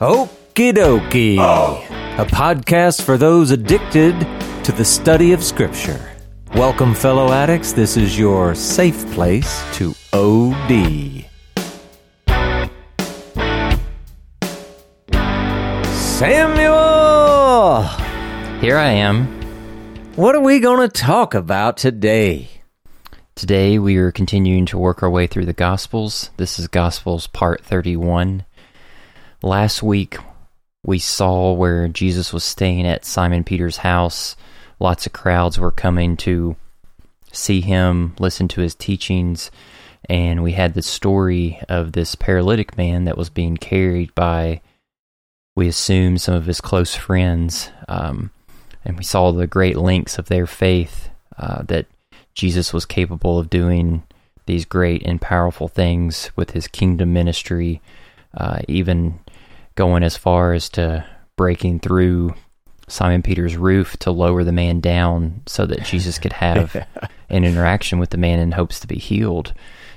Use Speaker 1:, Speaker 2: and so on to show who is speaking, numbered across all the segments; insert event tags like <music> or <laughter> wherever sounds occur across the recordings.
Speaker 1: Okie dokie. Oh. A podcast for those addicted to the study of Scripture. Welcome, fellow addicts. This is your safe place to OD. Samuel!
Speaker 2: Here I am.
Speaker 1: What are we going to talk about today?
Speaker 2: Today we are continuing to work our way through the Gospels. This is Gospels part 31. Last week we saw where Jesus was staying at Simon Peter's house. Lots of crowds were coming to see him, listen to his teachings, and we had the story of this paralytic man that was being carried by, we assume, some of his close friends. Um, and we saw the great lengths of their faith uh, that Jesus was capable of doing these great and powerful things with his kingdom ministry, uh, even going as far as to breaking through Simon Peter's roof to lower the man down so that Jesus could have <laughs> an interaction with the man in hopes to be healed.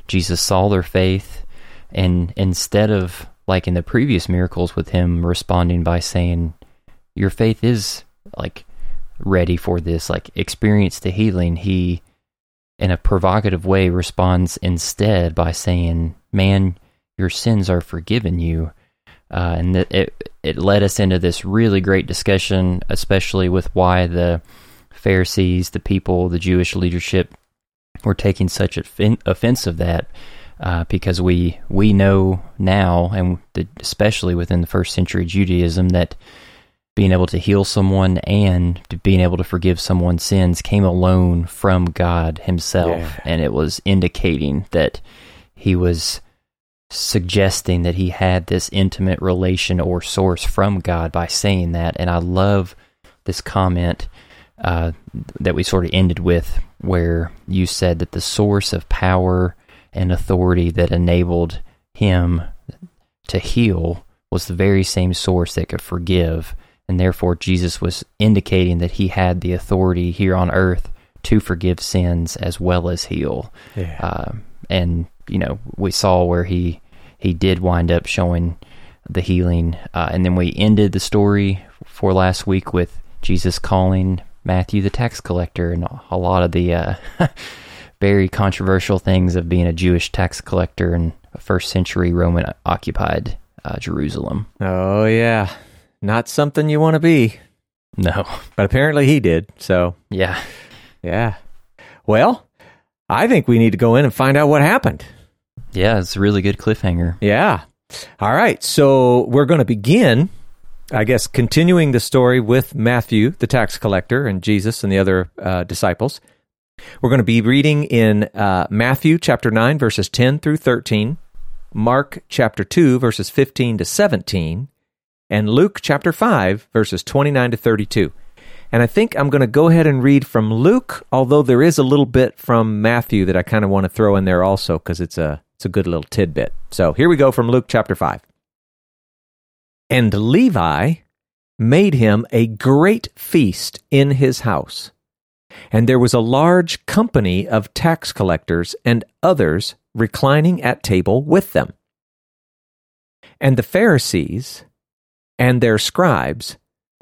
Speaker 2: Jesus saw their faith, and instead of like in the previous miracles with him responding by saying, Your faith is like ready for this, like experience the healing, he in a provocative way responds instead by saying, Man, your sins are forgiven you. Uh, and that it it led us into this really great discussion, especially with why the Pharisees, the people, the Jewish leadership, were taking such offen- offense of that, uh, because we we know now, and the, especially within the first century Judaism, that being able to heal someone and to being able to forgive someone's sins came alone from God Himself,
Speaker 1: Yeah.
Speaker 2: and it was indicating that He was suggesting that he had this intimate relation or source from God by saying that. And I love this comment uh, that we sort of ended with, where you said that the source of power and authority that enabled him to heal was the very same source that could forgive. And therefore, Jesus was indicating that he had the authority here on earth to forgive sins as well as heal.
Speaker 1: Yeah.
Speaker 2: Uh, and you know we saw where he he did wind up showing the healing, uh, and then we ended the story for last week with Jesus calling Matthew the tax collector, and a lot of the uh, <laughs> very controversial things of being a Jewish tax collector in a first century Roman occupied uh, Jerusalem.
Speaker 1: Oh, yeah. Not something you want to be,
Speaker 2: No,
Speaker 1: but apparently he did. So,
Speaker 2: yeah,
Speaker 1: yeah. Well, I think we need to go in and find out what happened.
Speaker 2: Yeah, it's a really good cliffhanger.
Speaker 1: Yeah. All right. So we're going to begin, I guess, continuing the story with Matthew, the tax collector, and Jesus and the other uh, disciples. We're going to be reading in uh, Matthew chapter 9, verses 10 through 13, Mark chapter 2, verses 15 to 17, and Luke chapter 5, verses 29 to 32. And I think I'm going to go ahead and read from Luke, although there is a little bit from Matthew that I kind of want to throw in there also because it's a it's a good little tidbit. So here we go from Luke chapter 5. And Levi made him a great feast in his house. And there was a large company of tax collectors and others reclining at table with them. And the Pharisees and their scribes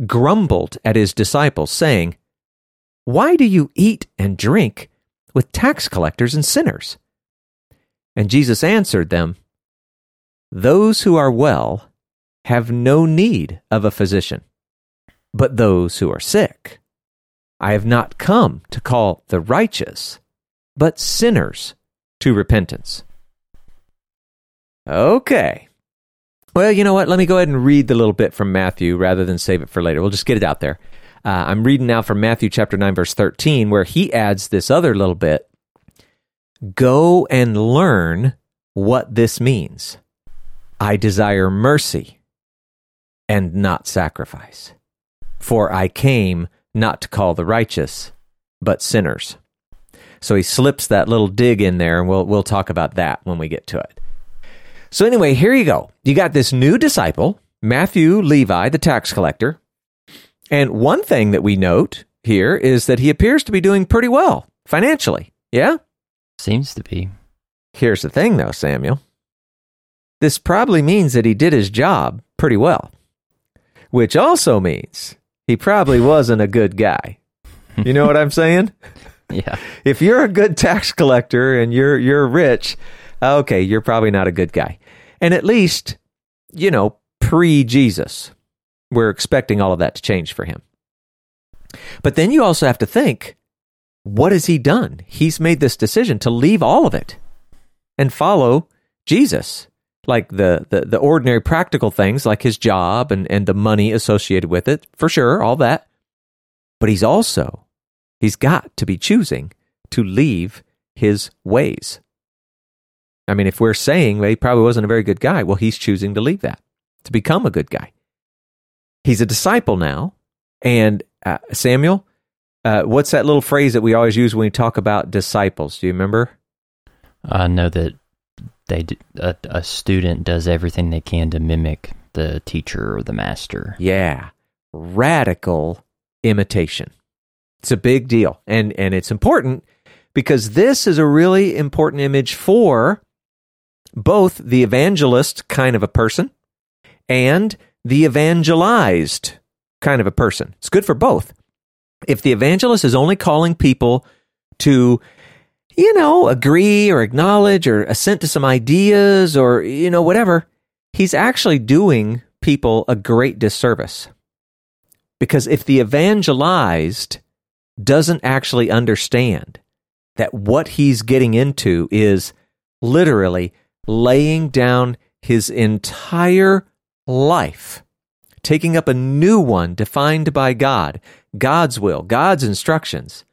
Speaker 1: grumbled at his disciples, saying, Why do you eat and drink with tax collectors and sinners? And Jesus answered them, Those who are well have no need of a physician, but those who are sick. I have not come to call the righteous, but sinners to repentance. Okay. Well, you know what? Let me go ahead and read the little bit from Matthew rather than save it for later. We'll just get it out there. Uh, I'm reading now from Matthew chapter 9, verse 13, where he adds this other little bit Go and learn what this means. I desire mercy and not sacrifice. For I came not to call the righteous, but sinners. So he slips that little dig in there, and we'll, we'll talk about that when we get to it. So, anyway, here you go. You got this new disciple, Matthew Levi, the tax collector. And one thing that we note here is that he appears to be doing pretty well financially. Yeah?
Speaker 2: Seems to be.
Speaker 1: Here's the thing, though, Samuel. This probably means that he did his job pretty well, which also means he probably wasn't a good guy. You know what I'm saying? <laughs> <laughs>
Speaker 2: Yeah.
Speaker 1: If you're a good tax collector and you're you're rich, okay, you're probably not a good guy. And at least, you know, pre-Jesus, we're expecting all of that to change for him. But then you also have to think, what has he done? He's made this decision to leave all of it and follow Jesus. Like the, the, the ordinary practical things, like his job and, and the money associated with it, for sure, all that. But he's also, he's got to be choosing to leave his ways. I mean, if we're saying well, he probably wasn't a very good guy, well, he's choosing to leave that, to become a good guy. He's a disciple now. And uh, Samuel, uh, what's that little phrase that we always use when we talk about disciples? Do you remember?
Speaker 2: I know that they a, a student does everything they can to mimic the teacher or the master.
Speaker 1: Yeah, radical imitation. It's a big deal, and and it's important because this is a really important image for both the evangelist kind of a person and the evangelized kind of a person. It's good for both. If the evangelist is only calling people to you know, agree or acknowledge or assent to some ideas or, you know, whatever, he's actually doing people a great disservice. Because if the evangelized doesn't actually understand that what he's getting into is literally laying down his entire life, taking up a new one defined by God, God's will, God's instructions,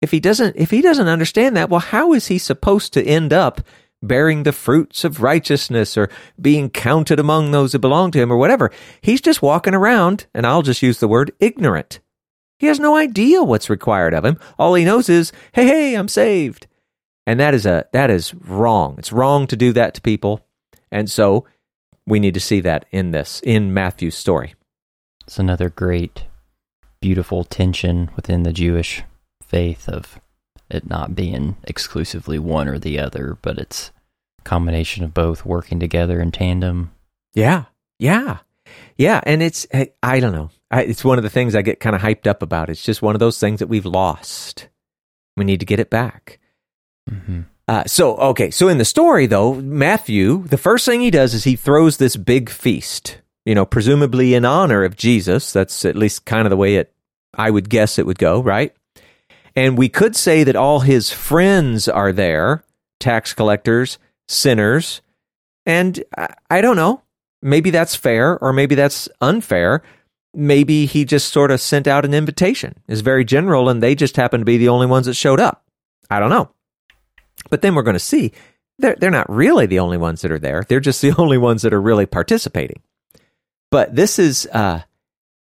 Speaker 1: if he doesn't if he doesn't understand that, well how is he supposed to end up bearing the fruits of righteousness or being counted among those who belong to him or whatever? He's just walking around, and I'll just use the word ignorant. He has no idea what's required of him. All he knows is, "Hey, hey, I'm saved." And that is a that is wrong. It's wrong to do that to people. And so we need to see that in this in Matthew's story.
Speaker 2: It's another great beautiful tension within the Jewish faith of it not being exclusively one or the other, but it's a combination of both working together in tandem.
Speaker 1: Yeah. Yeah. Yeah. And it's, I don't know. I, it's one of the things I get kind of hyped up about. It's just one of those things that we've lost. We need to get it back. Mm-hmm. Uh, so, okay. So in the story, though, Matthew, the first thing he does is he throws this big feast, you know, presumably in honor of Jesus. That's at least kind of the way it, I would guess it would go, right? And we could say that all his friends are there tax collectors, sinners. And I, I don't know. Maybe that's fair or maybe that's unfair. Maybe he just sort of sent out an invitation. It's very general and they just happen to be the only ones that showed up. I don't know. But then we're going to see they're, they're not really the only ones that are there. They're just <laughs> the only ones that are really participating. But this is, uh,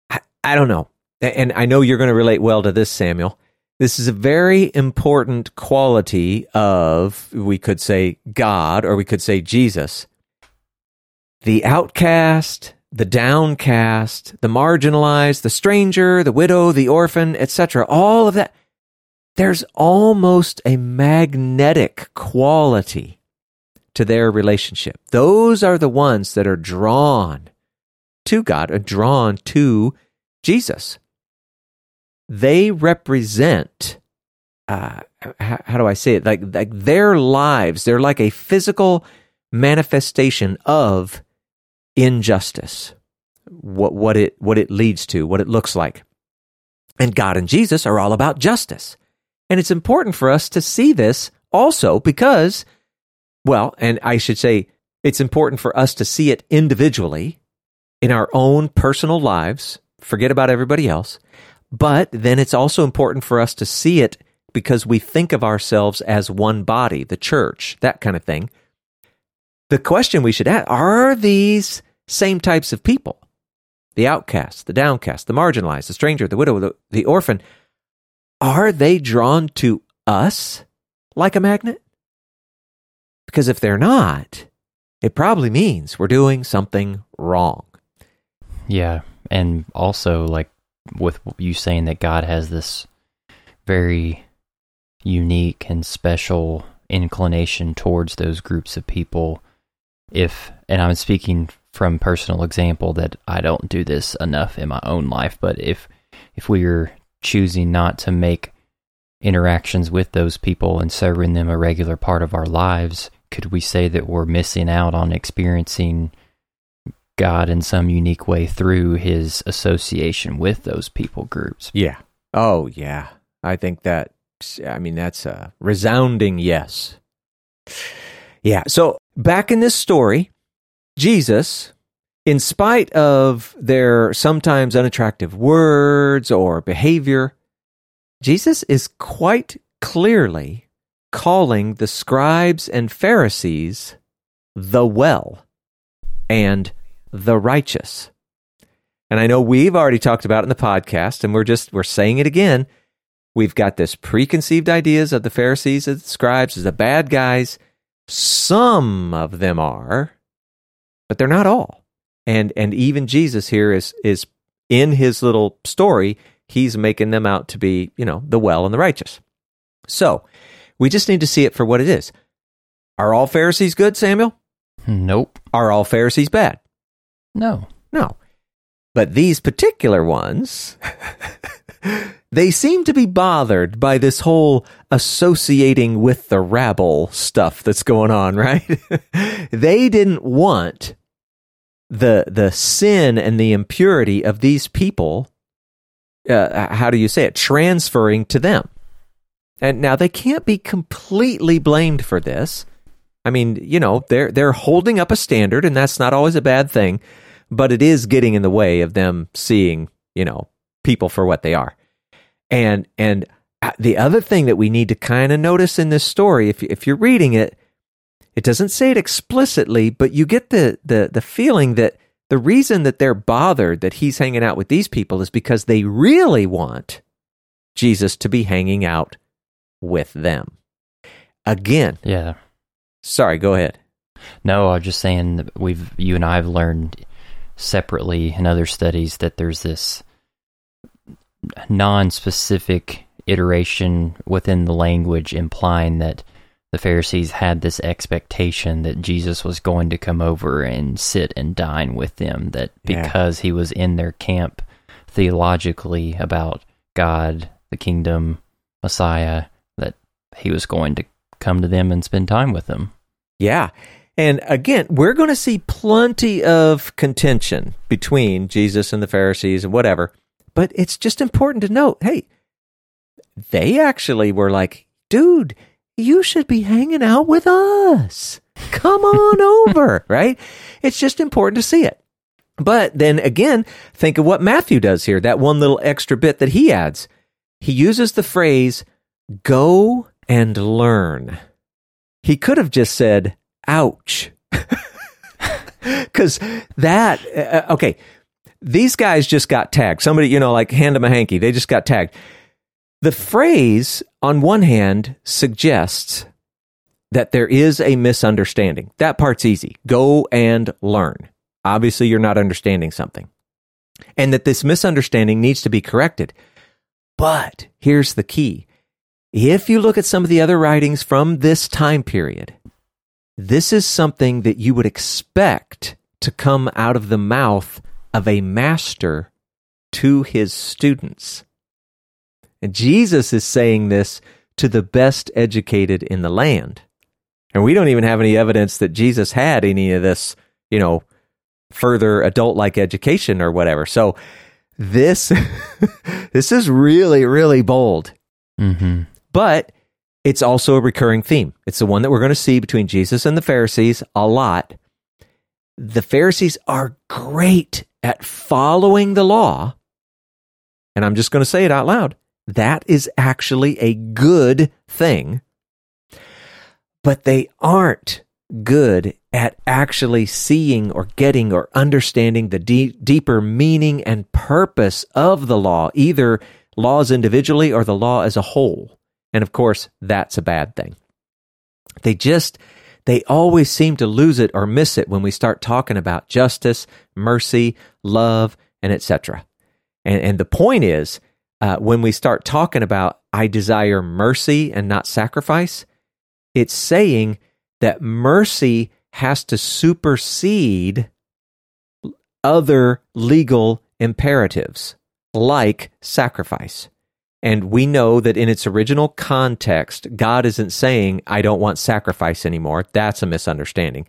Speaker 1: I, I don't know. And I know you're going to relate well to this, Samuel. This is a very important quality of, we could say, God, or we could say Jesus. The outcast, the downcast, the marginalized, the stranger, the widow, the orphan, etc. All of that. There's almost a magnetic quality to their relationship. Those are the ones that are drawn to God, are drawn to Jesus they represent uh, how, how, do I say it? Like like their lives, they're like a physical manifestation of injustice. What what it what it leads to, what it looks like. And God and Jesus are all about justice. And it's important for us to see this also because well, and I should say it's important for us to see it individually in our own personal lives, forget about everybody else, but then it's also important for us to see it because we think of ourselves as one body, the church, that kind of thing. The question we should ask are these same types of people? The outcast, the downcast, the marginalized, the stranger, the widow, the, the orphan, are they drawn to us like a magnet? Because if they're not, it probably means we're doing something wrong.
Speaker 2: Yeah. And also, like, with you saying that God has this very unique and special inclination towards those groups of people. If, and I'm speaking from personal example that I don't do this enough in my own life, but if if we are choosing not to make interactions with those people and serving them a regular part of our lives, could we say that we're missing out on experiencing God in some unique way through his association with those people groups?
Speaker 1: Yeah. Oh, yeah. I think that, I mean, that's a resounding yes. Yeah. So back in this story, Jesus, in spite of their sometimes unattractive words or behavior, Jesus is quite clearly calling the scribes and Pharisees the well and the righteous. And I know we've already talked about it in the podcast, and we're just we're saying it again. We've got this preconceived ideas of the Pharisees and the scribes as the bad guys. Some of them are, but they're not all. And and even Jesus here is is in his little story, he's making them out to be, you know, the well and the righteous. So, we just need to see it for what it is. Are all Pharisees good, Samuel?
Speaker 2: Nope.
Speaker 1: Are all Pharisees bad?
Speaker 2: No.
Speaker 1: No. But these particular ones, <laughs> they seem to be bothered by this whole associating with the rabble stuff that's going on, <laughs> right? they didn't want the the sin and the impurity of these people uh, how do you say it? Transferring to them. And now they can't be completely blamed for this. I mean you know they're they're holding up a standard and that's not always a bad thing but it is getting in the way of them seeing you know people for what they are. And and uh, the other thing that we need to kind of notice in this story if if you're reading it it doesn't say it explicitly, but you get the, the, the feeling that the reason that they're bothered that he's hanging out with these people is because they really want Jesus to be hanging out with them. Again.
Speaker 2: Yeah.
Speaker 1: Sorry, go ahead.
Speaker 2: No, I was just saying that we've you and I have learned separately in other studies that there's this non-specific iteration within the language implying that the Pharisees had this expectation that Jesus was going to come over and sit and dine with them, that because yeah. he was in their camp theologically about God, the kingdom, Messiah, that he was going to come to them and spend time with them.
Speaker 1: Yeah. And again, we're going to see plenty of contention between Jesus and the Pharisees and whatever. But it's just important to note hey, they actually were like, dude, you should be hanging out with us. Come on <laughs> over, right? It's just important to see it. But then again, think of what Matthew does here, that one little extra bit that he adds. He uses the phrase, go and learn. He could have just said, ouch. <laughs> Because that, uh, uh, okay, these guys just got tagged. Somebody, you know, like hand them a hanky, they just got tagged. The phrase, on one hand, suggests that there is a misunderstanding. That part's easy. Go and learn. Obviously, you're not understanding something. And that this misunderstanding needs to be corrected. But here's the key. If you look at some of the other writings from this time period, this is something that you would expect to come out of the mouth of a master to his students. And Jesus is saying this to the best educated in the land. And we don't even have any evidence that Jesus had any of this, you know, further adult like education or whatever. So this <laughs> this is really really bold.
Speaker 2: Mm-hmm.
Speaker 1: But it's also a recurring theme. It's the one that we're going to see between Jesus and the Pharisees a lot. The Pharisees are great at following the law. And I'm just going to say it out loud. That is actually a good thing. But they aren't good at actually seeing or getting or understanding the de- deeper meaning and purpose of the law, either laws individually or the law as a whole. And of course, that's a bad thing. They just, they always seem to lose it or miss it when we start talking about justice, mercy, love, and etc. And, and the point is, uh, when we start talking about I desire mercy and not sacrifice, it's saying that mercy has to supersede other legal imperatives like sacrifice. And we know that in its original context, God isn't saying, I don't want sacrifice anymore. That's a misunderstanding.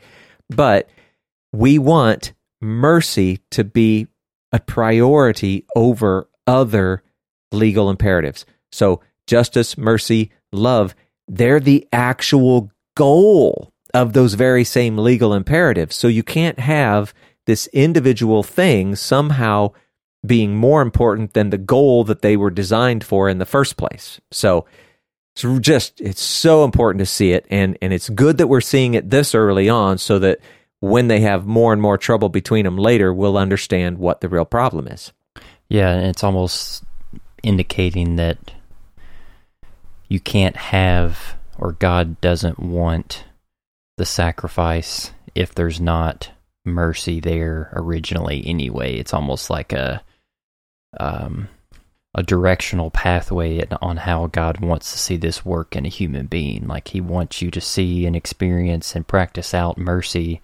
Speaker 1: But we want mercy to be a priority over other legal imperatives. So, justice, mercy, love, they're the actual goal of those very same legal imperatives. So, you can't have this individual thing somehow being more important than the goal that they were designed for in the first place. So, it's just it's so important to see it and and it's good that we're seeing it this early on so that when they have more and more trouble between them later, we'll understand what the real problem is.
Speaker 2: Yeah, and it's almost indicating that you can't have, or God doesn't want the sacrifice if there's not mercy there originally anyway. It's almost like a um, a directional pathway on how God wants to see this work in a human being. Like He wants you to see and experience and practice out mercy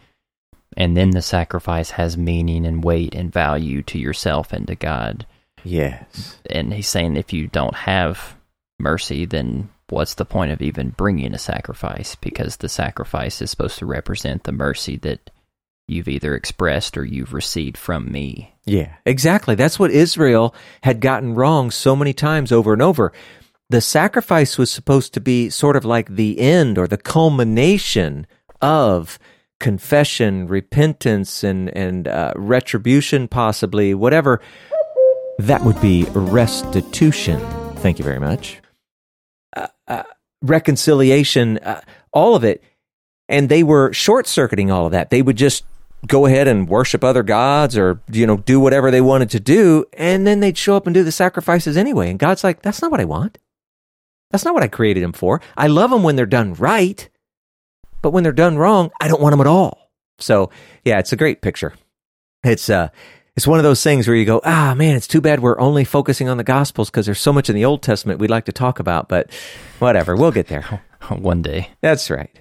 Speaker 2: and then the sacrifice has meaning and weight and value to yourself and to God.
Speaker 1: Yes.
Speaker 2: And he's saying if you don't have mercy, then what's the point of even bringing a sacrifice? Because the sacrifice is supposed to represent the mercy that you've either expressed or you've received from me.
Speaker 1: Yeah, exactly. That's what Israel had gotten wrong so many times over and over. The sacrifice was supposed to be sort of like the end or the culmination of confession, repentance, and and uh, retribution, possibly whatever. That would be restitution. Thank you very much. Uh, uh, reconciliation, uh, all of it, and they were short circuiting all of that. They would just go ahead and worship other gods, or you know, do whatever they wanted to do, and then they'd show up and do the sacrifices anyway. And God's like, "That's not what I want. That's not what I created them for. I love them when they're done right." But when they're done wrong, I don't want them at all. So yeah, it's a great picture. It's uh it's one of those things where you go, ah man, it's too bad we're only focusing on the gospels because there's so much in the Old Testament we'd like to talk about, but whatever, we'll get there. <laughs>
Speaker 2: One day.
Speaker 1: That's right.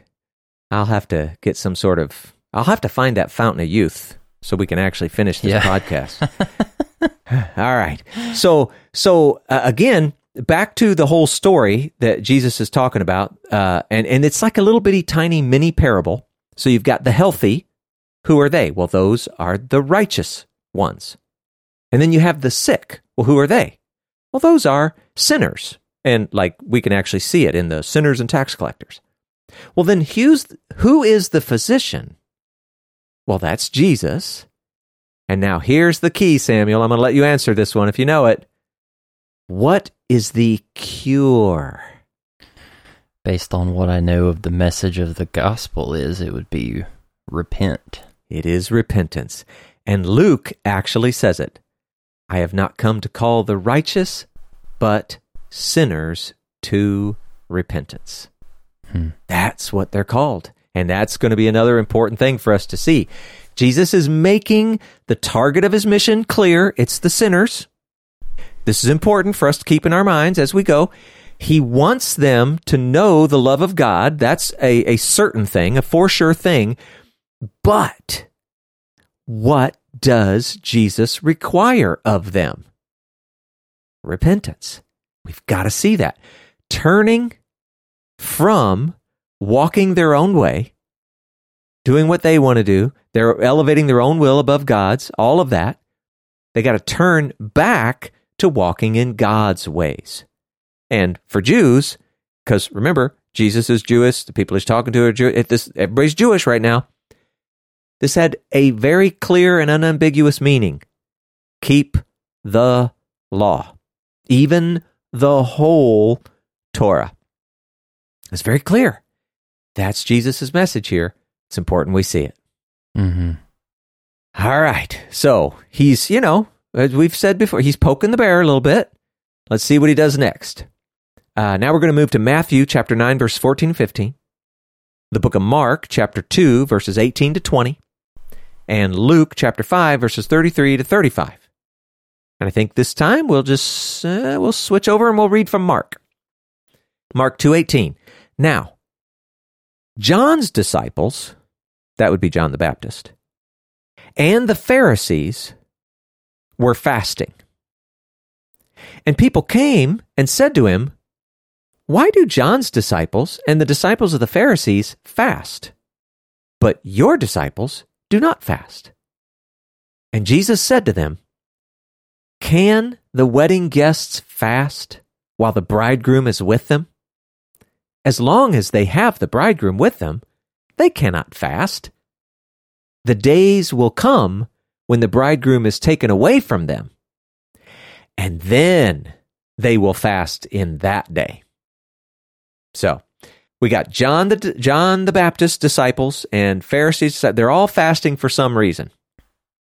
Speaker 1: I'll have to get some sort of I'll have to find that fountain of youth so we can actually finish this yeah. podcast. <laughs> <sighs> All right. So so uh, again, back to the whole story that Jesus is talking about, uh, and and it's like a little bitty tiny mini parable. So you've got the healthy. Who are they? Well, those are the righteous ones. And then you have the sick. Well, who are they? Well, those are sinners. And like we can actually see it in the sinners and tax collectors. Well, then who's, who is the physician? Well, that's Jesus. And now here's the key, Samuel. I'm going to let you answer this one if you know it. What is the cure?
Speaker 2: Based on what I know of the message of the gospel is it would be repent.
Speaker 1: It is repentance. And Luke actually says it. I have not come to call the righteous, but sinners to repentance. Hmm. That's what they're called. And that's going to be another important thing for us to see. Jesus is making the target of his mission clear. It's the sinners. This is important for us to keep in our minds as we go. He wants them to know the love of God. That's a, a certain thing, a for sure thing. But what does Jesus require of them? Repentance. We've got to see that. Turning from walking their own way, doing what they want to do, they're elevating their own will above God's, all of that. They got to turn back to walking in God's ways. And for Jews, because remember, Jesus is Jewish, the people he's talking to are Jewish, everybody's Jewish right now. This had a very clear and unambiguous meaning. Keep the law, even the whole Torah. It's very clear. That's Jesus' message here. It's important we see it.
Speaker 2: Mm-hmm.
Speaker 1: All right. So he's, you know, as we've said before, he's poking the bear a little bit. Let's see what he does next. Uh, now we're going to move to Matthew chapter 9, verse 14 and 15, the book of Mark chapter 2, verses 18 to 20, and Luke chapter 5, verses 33 to 35. And I think this time we'll just uh, we'll switch over and we'll read from Mark. Mark 2:18. Now, John's disciples, that would be John the Baptist, and the Pharisees were fasting. And people came and said to him, Why do John's disciples and the disciples of the Pharisees fast, but your disciples do not fast? And Jesus said to them, Can the wedding guests fast while the bridegroom is with them? As long as they have the bridegroom with them, they cannot fast. The days will come when the bridegroom is taken away from them, and then they will fast in that day. So, we got John the John the Baptist disciples and Pharisees. They're all fasting for some reason.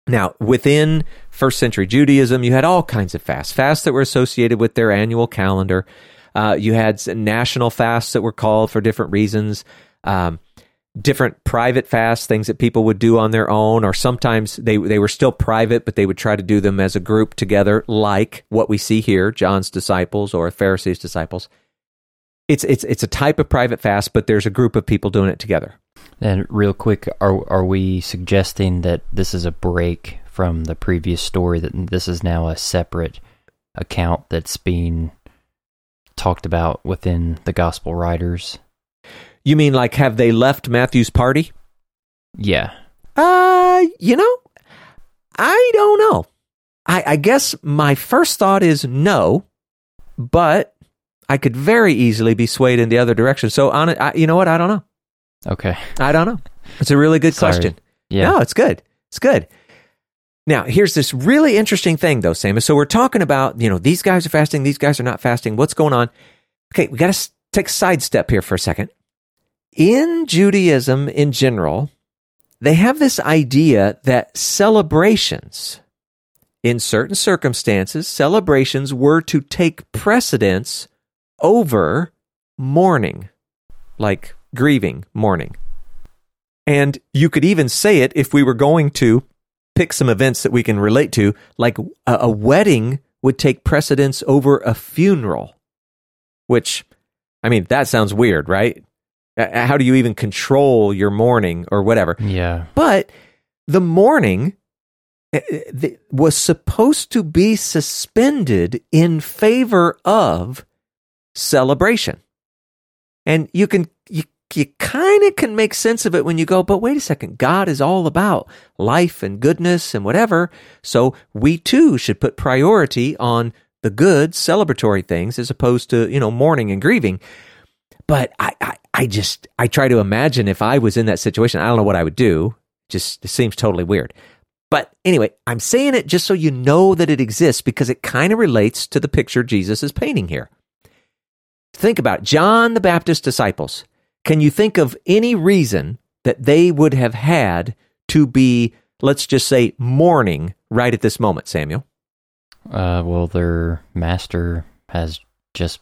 Speaker 1: Now, within first century Judaism, you had all kinds of fasts, fasts that were associated with their annual calendar. Uh, you had national fasts that were called for different reasons. Um, different private fasts, things that people would do on their own, or sometimes they they were still private, but they would try to do them as a group together, like what we see here, John's disciples or Pharisees' disciples. It's it's it's a type of private fast, but there's a group of people doing it together.
Speaker 2: And real quick, are are we suggesting that this is a break from the previous story? That this is now a separate account that's being talked about within the gospel writers?
Speaker 1: You mean like have they left Matthew's party?
Speaker 2: Yeah.
Speaker 1: Uh, you know, I don't know. I, I guess my first thought is no, but I could very easily be swayed in the other direction. So on it, I, you know what? I don't know.
Speaker 2: Okay.
Speaker 1: I don't know. It's a really good
Speaker 2: Sorry.
Speaker 1: question.
Speaker 2: Yeah.
Speaker 1: No, it's good. It's good. Now, here's this really interesting thing, though, Samus. So we're talking about, you know, these guys are fasting, these guys are not fasting. What's going on? Okay, we got to take a sidestep here for a second. In Judaism in general, they have this idea that celebrations, in certain circumstances, celebrations were to take precedence over mourning, like grieving, mourning. And you could even say it if we were going to pick some events that we can relate to, like a, a wedding would take precedence over a funeral, which, I mean, that sounds weird, right? How do you even control your mourning or whatever?
Speaker 2: Yeah.
Speaker 1: But the mourning uh, was supposed to be suspended in favor of celebration. And you can you, you kind of can make sense of it when you go, but wait a second, God is all about life and goodness and whatever. So we too should put priority on the good celebratory things as opposed to, you know, mourning and grieving. But I, I, I just I try to imagine if I was in that situation, I don't know what I would do. Just it seems totally weird. But anyway, I'm saying it just so you know that it exists because it kind of relates to the picture Jesus is painting here. Think about it. John the Baptist's disciples. Can you think of any reason that they would have had to be, let's just say, mourning right at this moment, Samuel?
Speaker 2: Uh, well, their master has just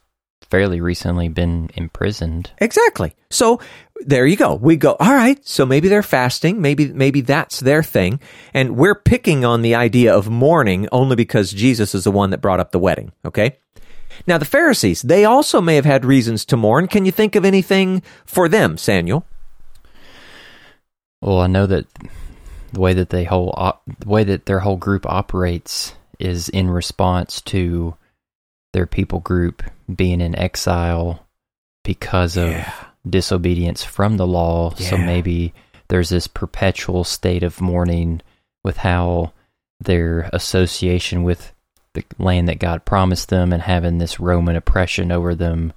Speaker 2: fairly recently been imprisoned.
Speaker 1: Exactly. So there you go. We go, all right, so maybe they're fasting, maybe maybe that's their thing, and we're picking on the idea of mourning only because Jesus is the one that brought up the wedding, okay? Now the Pharisees, they also may have had reasons to mourn. Can you think of anything for them, Samuel?
Speaker 2: Well, I know that the way that they whole op- the way that their whole group operates is in response to their people group being in exile because of
Speaker 1: Yeah.
Speaker 2: disobedience from the law. So maybe there's this perpetual state of mourning with how their association with the land that God promised them and having this Roman oppression over them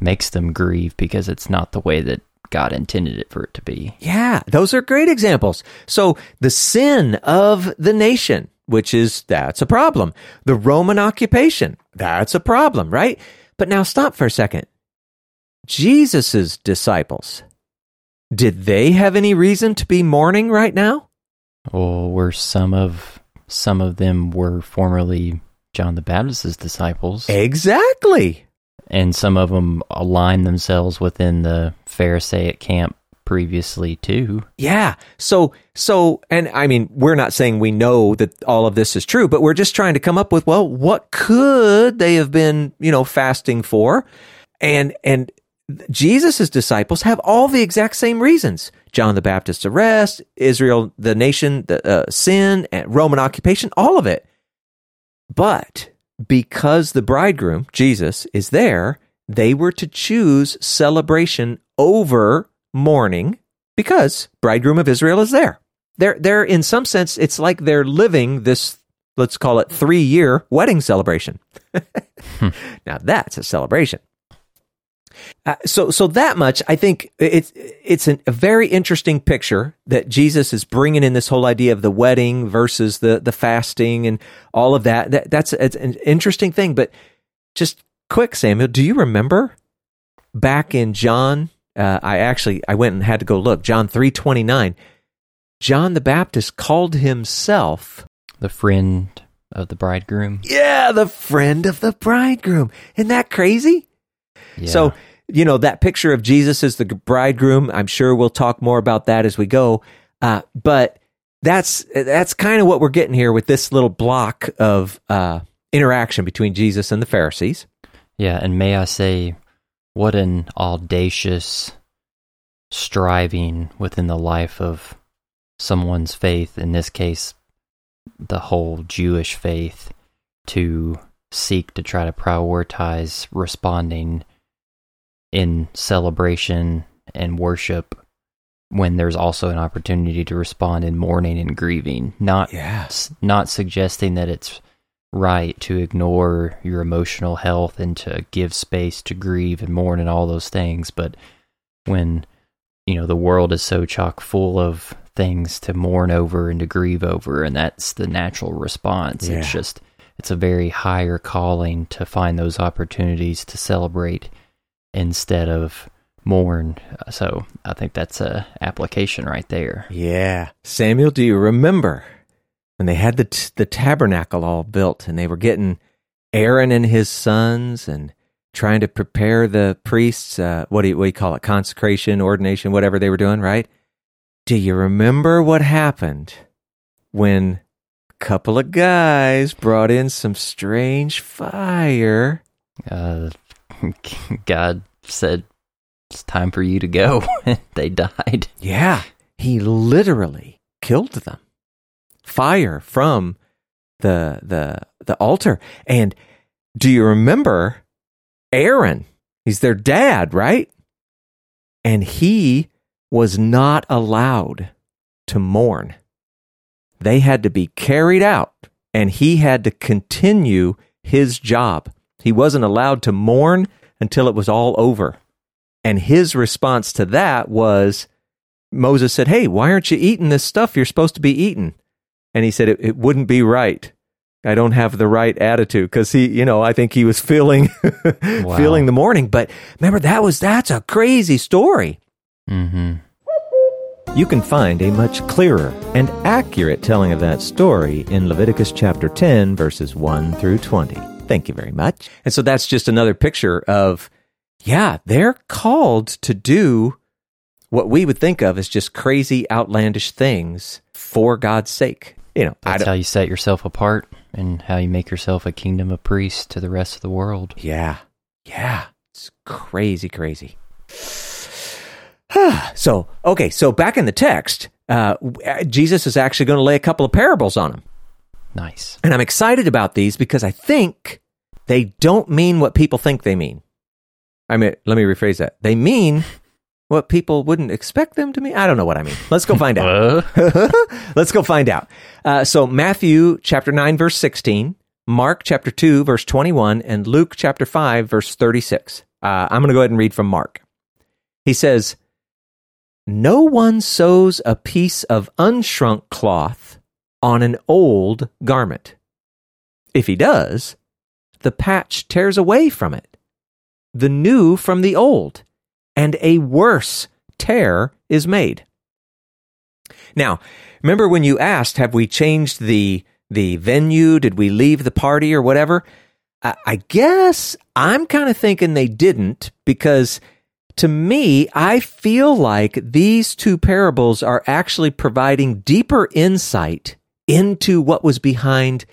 Speaker 2: makes them grieve because it's not the way that God intended it for it to be.
Speaker 1: Yeah, those are great examples. So the sin of the nation, which is that's a problem. The Roman occupation, that's a problem, right? But now stop for a second. Jesus's disciples, did they have any reason to be mourning right now?
Speaker 2: Or were some of some of them were formerly John the Baptist's disciples,
Speaker 1: Exactly.
Speaker 2: and some of them aligned themselves within the Pharisaic camp previously too.
Speaker 1: Yeah. So, so, and I mean, we're not saying we know that all of this is true, but we're just trying to come up with, well, what could they have been, you know, fasting for? And, and Jesus' disciples have all the exact same reasons. John the Baptist's arrest, Israel, the nation, the uh, sin, and Roman occupation, all of it. But because the bridegroom, Jesus, is there, they were to choose celebration over mourning because bridegroom of Israel is there. They're, they're in some sense, it's like they're living this, let's call it three year wedding celebration. <laughs> Now that's a celebration. Uh, so, so that much, I think it's it's an, a very interesting picture that Jesus is bringing in this whole idea of the wedding versus the the fasting and all of that. that that's it's an interesting thing. But just quick, Samuel, do you remember back in John? Uh, I actually I went and had to go look John three twenty nine. John the Baptist called himself
Speaker 2: the friend of the bridegroom.
Speaker 1: Yeah, the friend of the bridegroom. Isn't that crazy? Yeah. So, you know, that picture of Jesus as the bridegroom, I'm sure we'll talk more about that as we go. Uh, but that's that's kind of what we're getting here with this little block of uh, interaction between Jesus and the Pharisees.
Speaker 2: Yeah, and may I say, what an audacious striving within the life of someone's faith, in this case, the whole Jewish faith, to seek to try to prioritize responding in celebration and worship when there's also an opportunity to respond in mourning and grieving not
Speaker 1: yeah.
Speaker 2: not suggesting that it's right to ignore your emotional health and to give space to grieve and mourn and all those things but when you know the world is so chock full of things to mourn over and to grieve over and that's the natural response yeah. it's just it's a very higher calling to find those opportunities to celebrate instead of mourn. So i think that's a application right there.
Speaker 1: Yeah. Samuel do you remember when they had the t- the tabernacle all built and they were getting aaron and his sons and trying to prepare the priests uh, what do you what do you call it? Consecration ordination whatever they were doing right? Do you remember what happened when a couple of guys brought in some strange fire?
Speaker 2: Uh, <laughs> God said, It's time for you to go. <laughs> they died.
Speaker 1: Yeah, he literally killed them. Fire from the the the altar. And do you remember Aaron? He's their dad, right? And he was not allowed to mourn. They had to be carried out, and he had to continue his job. He wasn't allowed to mourn until it was all over. And his response to that was Moses said, Hey, why aren't you eating this stuff you're supposed to be eating? And he said, It, it wouldn't be right. I don't have the right attitude because he, you know, I think he was feeling wow. <laughs> feeling the mourning. But remember, that was that's a crazy story.
Speaker 2: Mm-hmm.
Speaker 1: You can find a much clearer and accurate telling of that story in Leviticus chapter 10, verses 1 through 20. Thank you very much. And so that's just another picture of, yeah, they're called to do what we would think of as just crazy, outlandish things for God's sake. You know,
Speaker 2: that's how you set yourself apart and how you make yourself a kingdom of priests to the rest of the world.
Speaker 1: Yeah. Yeah. It's crazy, crazy. <sighs> so, okay, so back in the text, uh, Jesus is actually going to lay a couple of parables on them.
Speaker 2: Nice.
Speaker 1: And I'm excited about these because I think they don't mean what people think they mean. I mean, let me rephrase that. They mean <laughs> what people wouldn't expect them to mean. I don't know what I mean. Let's go find out. <laughs> <laughs> Let's go find out. Uh, so, Matthew chapter 9, verse 16, Mark chapter 2, verse 21, and Luke chapter 5, verse 36. Uh, I'm going to go ahead and read from Mark. He says, no one sews a piece of unshrunk cloth on an old garment. If he does, the patch tears away from it, the new from the old, and a worse tear is made. Now, remember when you asked, have we changed the, the venue? Did we leave the party or whatever? I, I guess I'm kind of thinking they didn't because to me, I feel like these two parables are actually providing deeper insight into what was behind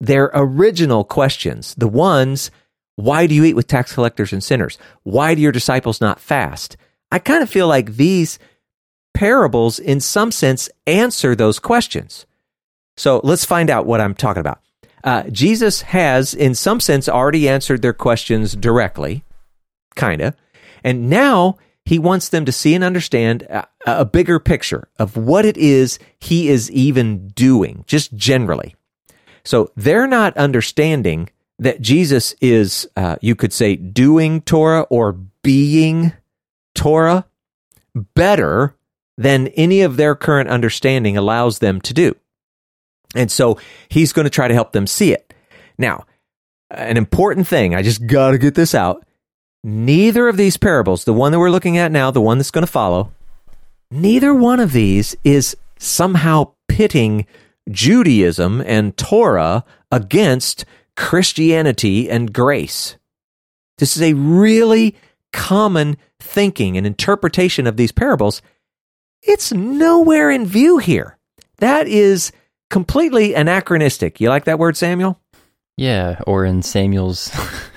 Speaker 1: their original questions. The ones, Why do you eat with tax collectors and sinners? Why do your disciples not fast? I kind of feel like these parables, in some sense, answer those questions. So let's find out what I'm talking about. Uh, Jesus has, in some sense, already answered their questions directly, kind of. And now he wants them to see and understand a, a bigger picture of what it is he is even doing, just generally. So they're not understanding that Jesus is, uh, you could say, doing Torah or being Torah better than any of their current understanding allows them to do. And so he's going to try to help them see it. Now, an important thing, I just got to get this out. Neither of these parables, the one that we're looking at now, the one that's going to follow, neither one of these is somehow pitting Judaism and Torah against Christianity and grace. This is a really common thinking and interpretation of these parables. It's nowhere in view here. That is completely anachronistic. You like that word, Samuel?
Speaker 2: Yeah, or in Samuel's <laughs>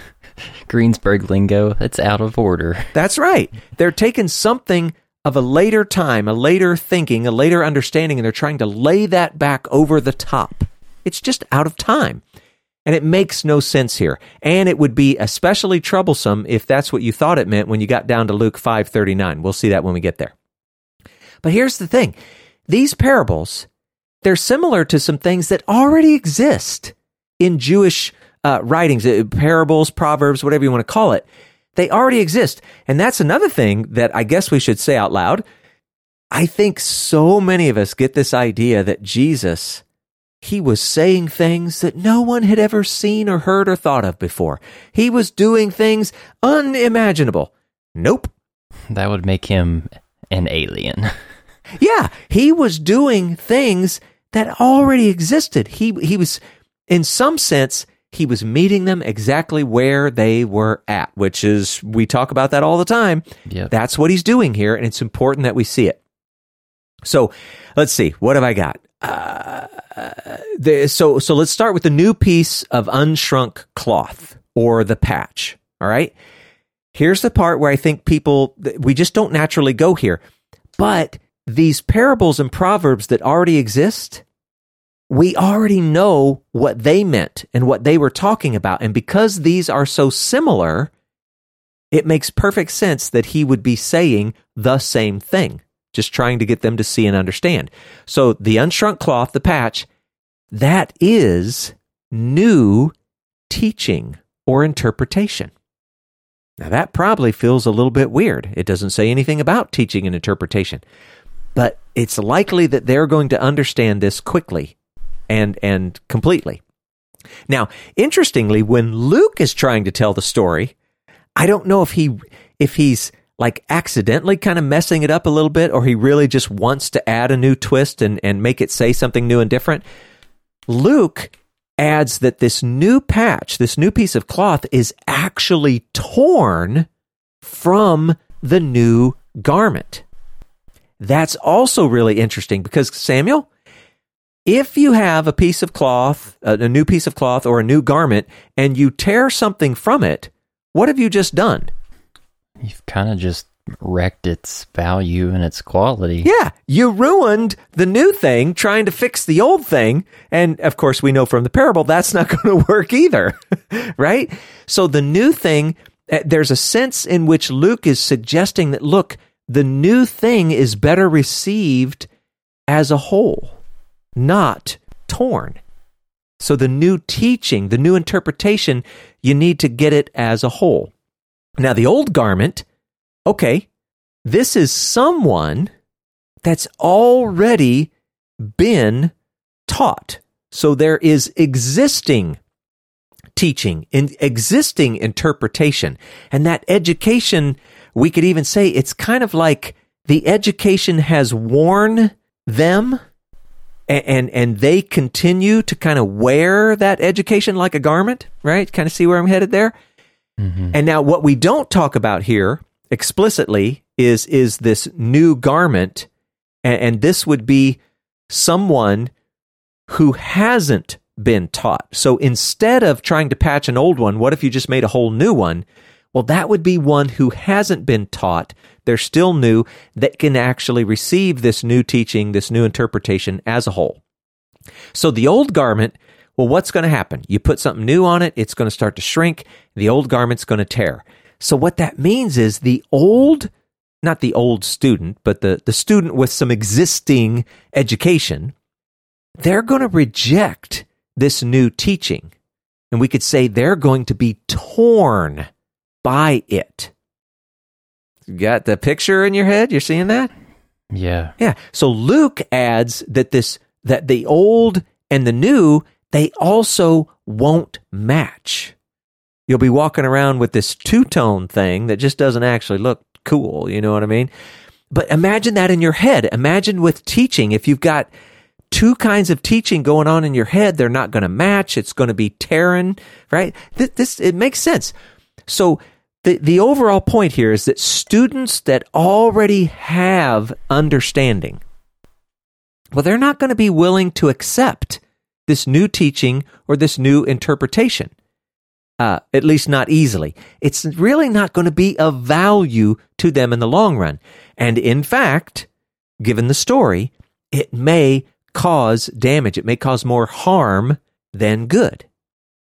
Speaker 2: Greensburg lingo, it's out of order.
Speaker 1: That's right. They're taking something of a later time, a later thinking, a later understanding, and they're trying to lay that back over the top. It's just out of time. And it makes no sense here. And it would be especially troublesome if that's what you thought it meant when you got down to Luke 5:39. We'll see that when we get there. But here's the thing. These parables they're similar to some things that already exist in Jewish uh, writings, uh, parables, proverbs, whatever you want to call it. They already exist. And that's another thing that I guess we should say out loud. I think so many of us get this idea that Jesus, he was saying things that no one had ever seen or heard or thought of before. He was doing things unimaginable. Nope.
Speaker 2: That would make him an alien. <laughs>
Speaker 1: yeah, he was doing things that already existed. He he was in some sense he was meeting them exactly where they were at, which is we talk about that all the time.
Speaker 2: Yep.
Speaker 1: That's what he's doing here and it's important that we see it. So, let's see. What have I got? Uh, the, so so let's start with the new piece of unshrunk cloth or the patch, all right? Here's the part where I think people we just don't naturally go here. But these parables and proverbs that already exist, we already know what they meant and what they were talking about. And because these are so similar, it makes perfect sense that he would be saying the same thing, just trying to get them to see and understand. So the unshrunk cloth, the patch, that is new teaching or interpretation. Now, that probably feels a little bit weird. It doesn't say anything about teaching and interpretation but it's likely that they're going to understand this quickly and and completely. Now, interestingly, when Luke is trying to tell the story, I don't know if he if he's like accidentally kind of messing it up a little bit or he really just wants to add a new twist and, and make it say something new and different. Luke adds that this new patch, this new piece of cloth is actually torn from the new garment. That's also really interesting because Samuel, if you have a piece of cloth, a new piece of cloth or a new garment, and you tear something from it, what have you just done?
Speaker 2: You've kind of just wrecked its value and its quality.
Speaker 1: Yeah, you ruined the new thing trying to fix the old thing. And of course, we know from the parable that's not <laughs> going to work either, <laughs> right? So the new thing, eh, there's a sense in which Luke is suggesting that, look, the new thing is better received as a whole, not torn. So the new teaching, the new interpretation, you need to get it as a whole. Now, the old garment, okay, this is someone that's already been taught. So there is existing teaching, in existing interpretation, and that education we could even say it's kind of like the education has worn them and, and, and they continue to kind of wear that education like a garment, right? Kind of see where I'm headed there. Mm-hmm. And now what we don't talk about here explicitly is is this new garment and, and this would be someone who hasn't been taught. So instead of trying to patch an old one, what if you just made a whole new one? Well, that would be one who hasn't been taught. They're still new that can actually receive this new teaching, this new interpretation as a whole. So the old garment, well, what's going to happen? You put something new on it, it's going to start to shrink. The old garment's going to tear. So what that means is the old, not the old student, but the, the student with some existing education, they're going to reject this new teaching. And we could say they're going to be torn by it. You got the picture in your head? You're seeing that?
Speaker 2: Yeah.
Speaker 1: Yeah. So Luke adds that this that the old and the new they also won't match. You'll be walking around with this two-tone thing that just doesn't actually look cool, you know what I mean? But imagine that in your head. Imagine with teaching if you've got two kinds of teaching going on in your head, they're not going to match. It's going to be tearing, right? This, this, it makes sense. So the, the overall point here is that students that already have understanding, well, they're not going to be willing to accept this new teaching or this new interpretation. Uh, at least not easily. It's really not going to be of value to them in the long run. And in fact, given the story, it may cause damage. It may cause more harm than good.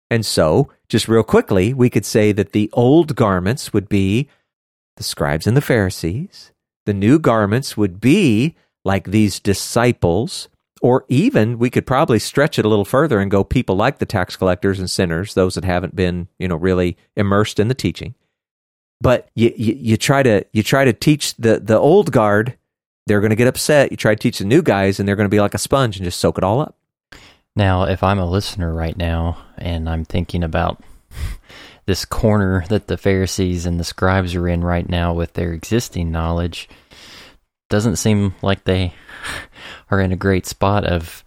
Speaker 1: And so, just real quickly, we could say that the old garments would be the scribes and the Pharisees. The new garments would be like these disciples, or even we could probably stretch it a little further and go people like the tax collectors and sinners, those that haven't been, you know, really immersed in the teaching. But you, you, you try to you try to teach the the old guard they're going to get upset. You try to teach the new guys, and they're going to be like a sponge and just soak it all up.
Speaker 2: Now, if I'm a listener right now and I'm thinking about <laughs> this corner that the Pharisees and the scribes are in right now with their existing knowledge, doesn't seem like they <laughs> are in a great spot of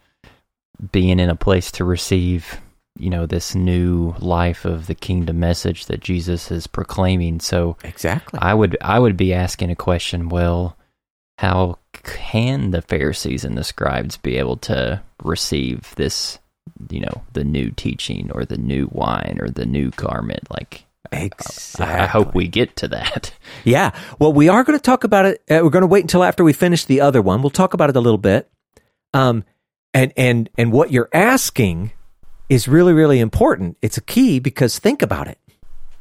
Speaker 2: being in a place to receive you know this new life of the kingdom message that Jesus is proclaiming. So
Speaker 1: exactly.
Speaker 2: I would I would be asking a question well how can the Pharisees and the scribes be able to receive this, you know, the new teaching or the new wine or the new garment? Like,
Speaker 1: exactly.
Speaker 2: I, I hope we get to that. <laughs>
Speaker 1: Yeah. Well, we are going to talk about it. Uh, we're going to wait until after we finish the other one. We'll talk about it a little bit. Um, and and and what you're asking is really really important. It's a key because think about it.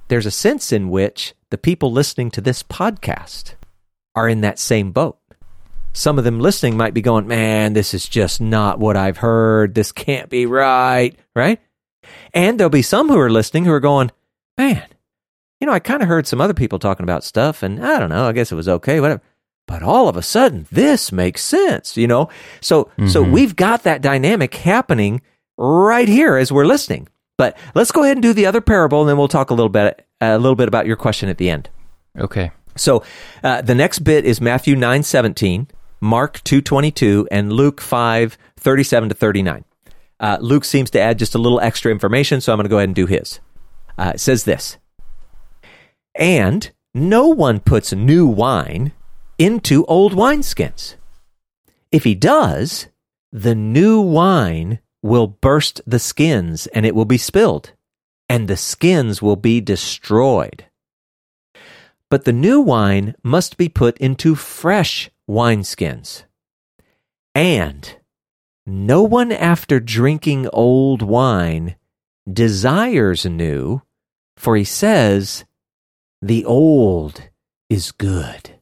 Speaker 1: There's a sense in which the people listening to this podcast are in that same boat some of them listening might be going, man, this is just not what I've heard. This can't be right. Right. And there'll be some who are listening who are going, man, you know, I kind of heard some other people talking about stuff and I don't know, I guess it was okay, whatever. But all of a sudden, this makes sense, you know? So, mm-hmm. so we've got that dynamic happening right here as we're listening. But let's go ahead and do the other parable and then we'll talk a little bit, a little bit about your question at the end.
Speaker 2: Okay.
Speaker 1: So, uh, the next bit is Matthew 9 17. Mark 2.22, and Luke 5.37 to 39. Uh, Luke seems to add just a little extra information, so I'm going to go ahead and do his. Uh, it says this And no one puts new wine into old wineskins. If he does, the new wine will burst the skins and it will be spilled, and the skins will be destroyed. But the new wine must be put into fresh wineskins. And no one after drinking old wine desires new, for he says, the old is good.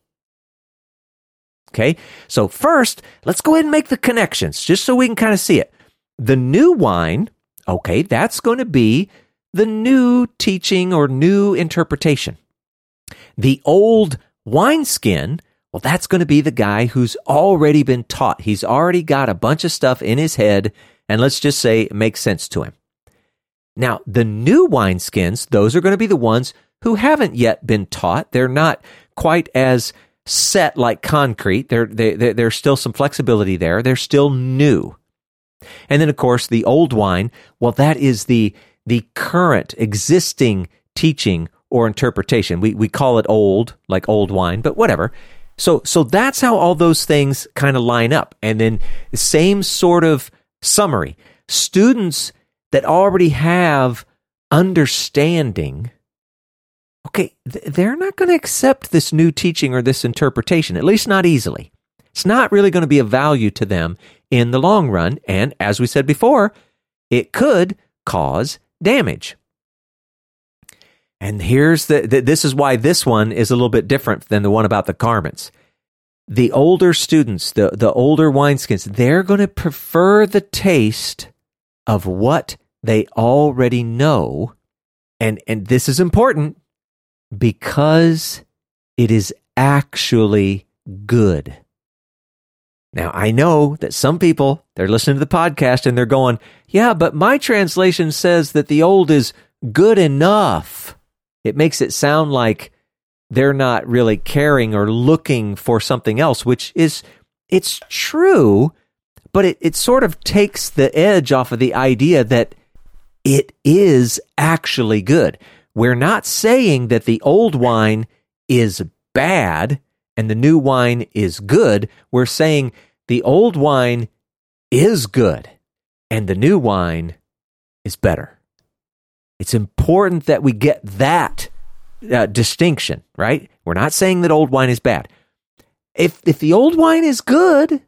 Speaker 1: Okay, so first, let's go ahead and make the connections just so we can kind of see it. The new wine, okay, that's going to be the new teaching or new interpretation. The old wineskin well, that's going to be the guy who's already been taught. He's already got a bunch of stuff in his head, and let's just say it makes sense to him. Now, the new wineskins, those are going to be the ones who haven't yet been taught. They're not quite as set like concrete. There, they, there's still some flexibility there. They're still new. And then, of course, the old wine, well, that is the, the current existing teaching or interpretation. We, we call it old, like old wine, but whatever. So so that's how all those things kind of line up. And then the same sort of summary. students that already have understanding, okay, they're not going to accept this new teaching or this interpretation, at least not easily. It's not really going to be of value to them in the long run. And as we said before, it could cause damage. And here's the, the, this is why this one is a little bit different than the one about the garments. The older students, the, the older wineskins, they're going to prefer the taste of what they already know. And, and this is important because it is actually good. Now, I know that some people, they're listening to the podcast and they're going, yeah, but my translation says that the old is good enough. It makes it sound like they're not really caring or looking for something else, which is, it's true, but it, it sort of takes the edge off of the idea that it is actually good. We're not saying that the old wine is bad and the new wine is good. We're saying the old wine is good and the new wine is better. It's important that we get that uh, distinction, right? We're not saying that old wine is bad. If if the old wine is good,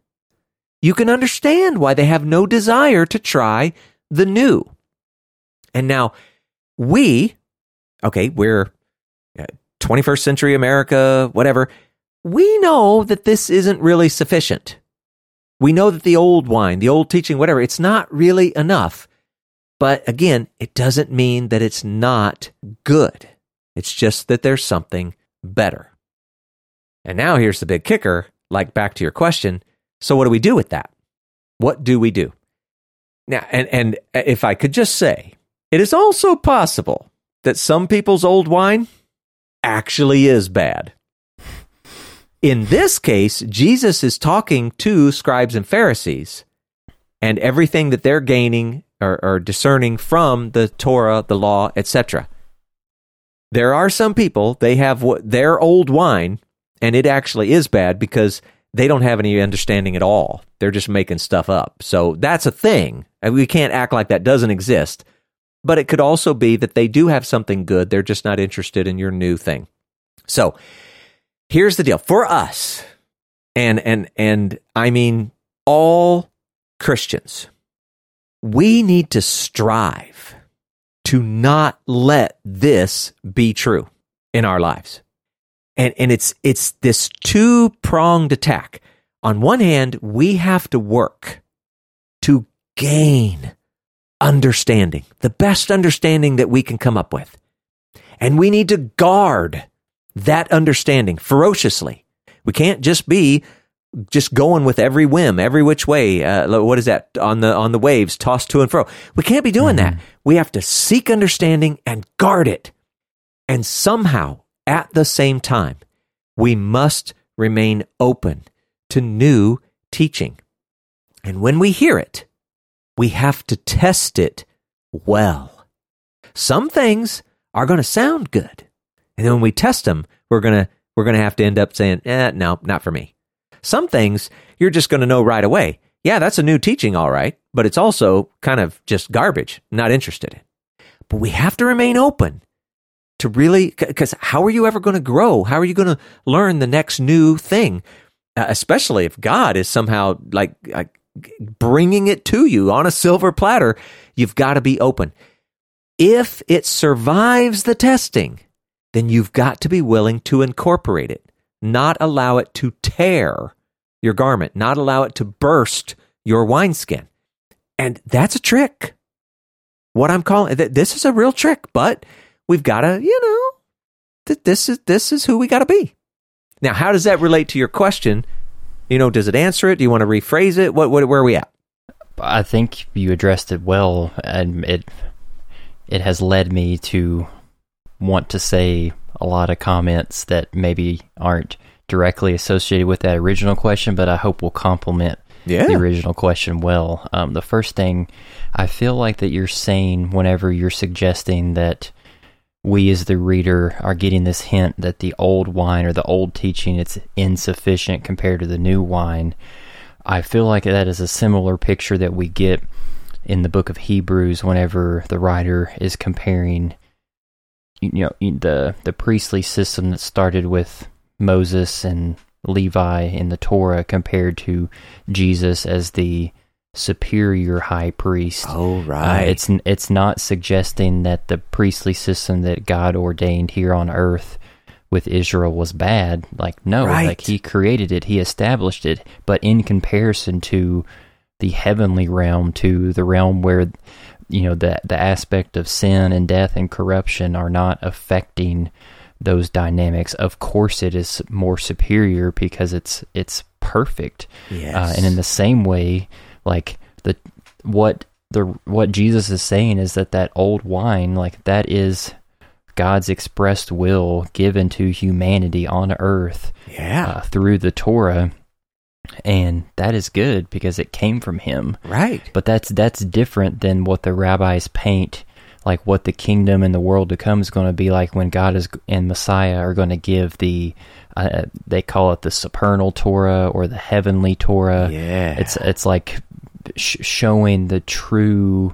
Speaker 1: you can understand why they have no desire to try the new. And now we, okay, we're 21st uh, century America, whatever. We know that this isn't really sufficient. We know that the old wine, the old teaching, whatever, it's not really enough. But again, it doesn't mean that it's not good. It's just that there's something better. And now here's the big kicker like back to your question. So, what do we do with that? What do we do? Now, and, and if I could just say, it is also possible that some people's old wine actually is bad. In this case, Jesus is talking to scribes and Pharisees, and everything that they're gaining or, or discerning from the Torah, the law, etc. There are some people, they have what, their old wine, and it actually is bad because they don't have any understanding at all. They're just making stuff up. So that's a thing. and We can't act like that doesn't exist. But it could also be that they do have something good. They're just not interested in your new thing. So here's the deal for us, and and and I mean all Christians, we need to strive to not let this be true in our lives. And and it's it's this two-pronged attack. On one hand, we have to work to gain understanding, the best understanding that we can come up with. And we need to guard that understanding ferociously. We can't just be just going with every whim, every which way. Uh, what is that on the on the waves, tossed to and fro? We can't be doing mm-hmm. that. We have to seek understanding and guard it. And somehow, at the same time, we must remain open to new teaching. And when we hear it, we have to test it well. Some things are going to sound good. And then when we test them, we're going to we're to have to end up saying, "Eh, no, not for me." Some things you're just going to know right away. Yeah, that's a new teaching all right, but it's also kind of just garbage, not interested in. But we have to remain open to really cuz how are you ever going to grow? How are you going to learn the next new thing? Uh, especially if God is somehow like, like bringing it to you on a silver platter, you've got to be open. If it survives the testing, then you've got to be willing to incorporate it, not allow it to tear your garment, not allow it to burst your wineskin. And that's a trick. What I'm calling this is a real trick, but we've got to, you know, this is this is who we got to be. Now, how does that relate to your question? You know, does it answer it? Do you want to rephrase it? What, what where are we at?
Speaker 2: I think you addressed it well, and it it has led me to want to say a lot of comments that maybe aren't directly associated with that original question, but I hope will complement yeah. the original question well. Um, the first thing I feel like that you're saying whenever you're suggesting that we as the reader are getting this hint that the old wine or the old teaching it's insufficient compared to the new wine. I feel like that is a similar picture that we get in the book of Hebrews, whenever the writer is comparing, you know, the the priestly system that started with Moses and Levi in the Torah compared to Jesus as the superior high priest.
Speaker 1: Oh,
Speaker 2: Uh,
Speaker 1: right.
Speaker 2: it's it's not suggesting that the priestly system that God ordained here on earth with Israel was bad. Like no,
Speaker 1: Right.
Speaker 2: like he created it, he established it, but in comparison to the heavenly realm, to the realm where you know the the aspect of sin and death and corruption are not affecting those dynamics. Of course, it is more superior because it's it's perfect.
Speaker 1: yes.
Speaker 2: Uh, and in the same way, like the what the what Jesus is saying is that that old wine, like that is God's expressed will given to humanity on earth
Speaker 1: yeah.
Speaker 2: uh, through the Torah, and that is good because it came from Him.
Speaker 1: right.
Speaker 2: But that's that's different than what the rabbis paint, like what the kingdom and the world to come is going to be like when God is and Messiah are going to give the. Uh, they call it the supernal Torah or the heavenly Torah.
Speaker 1: Yeah.
Speaker 2: It's it's like sh- showing the true,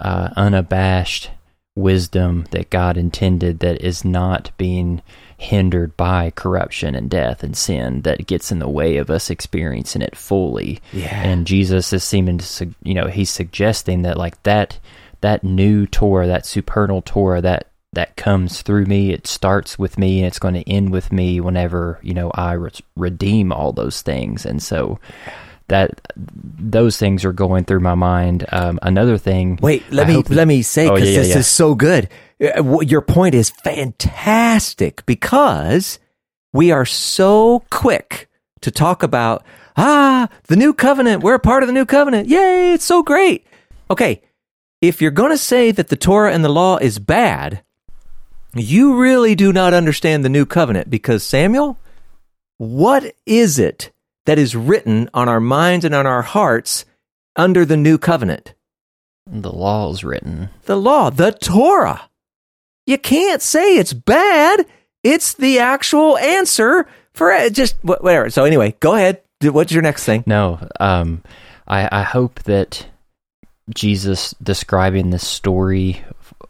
Speaker 2: uh, unabashed wisdom that God intended that is not being hindered by corruption and death and sin that gets in the way of us experiencing it fully.
Speaker 1: Yeah.
Speaker 2: And Jesus is seeming to, you know, he's suggesting that like that that new Torah, that supernal Torah, that that comes through me. It starts with me, and it's going to end with me whenever you know I re- redeem all those things. And so that those things are going through my mind. Um, another thing,
Speaker 1: Wait, let
Speaker 2: I
Speaker 1: me let me say
Speaker 2: Oh,
Speaker 1: because
Speaker 2: yeah, yeah,
Speaker 1: this
Speaker 2: yeah.
Speaker 1: is so good. Uh, Your point is fantastic because we are so quick to talk about ah the new covenant. We're a part of the new covenant. Yay! It's so great. Okay, if you're going to say that the Torah and the law is bad, you really do not understand the new covenant because Samuel, what is it that is written on our minds and on our hearts under the new covenant?
Speaker 2: the law is written.
Speaker 1: the law, the Torah. You can't say it's bad. It's the actual answer for. Just whatever. So anyway, go ahead. What's your next thing?
Speaker 2: No, um, I, I hope that Jesus describing this story